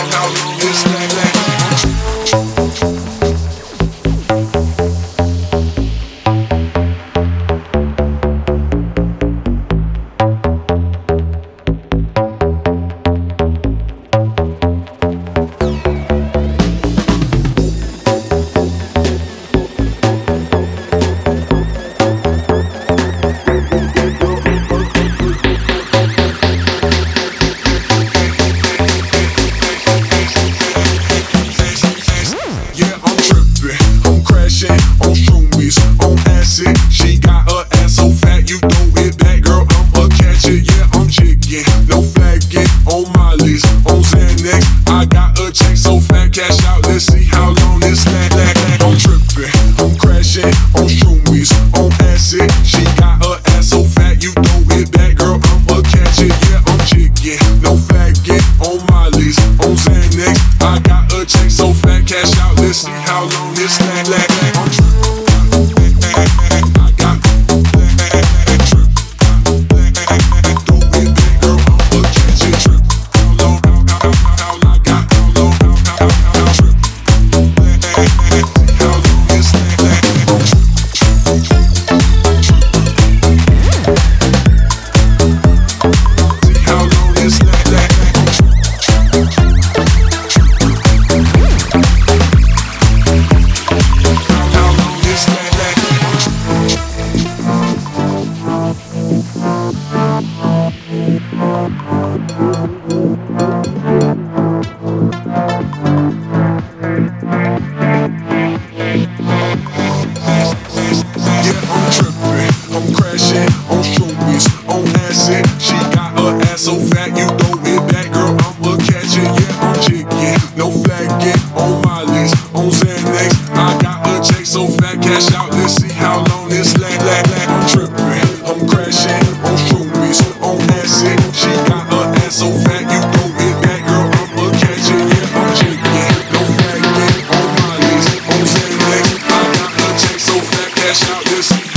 down, now you can stand back. See how. this lag, lag, lag. I'm tripping, I'm crashing on shroomies, on acid. She got her ass so fat, you don't get that girl. I'ma it, yeah, I'm chicken. No faggot, on Molly's, on Xanax. I got her check so fat, cash out this.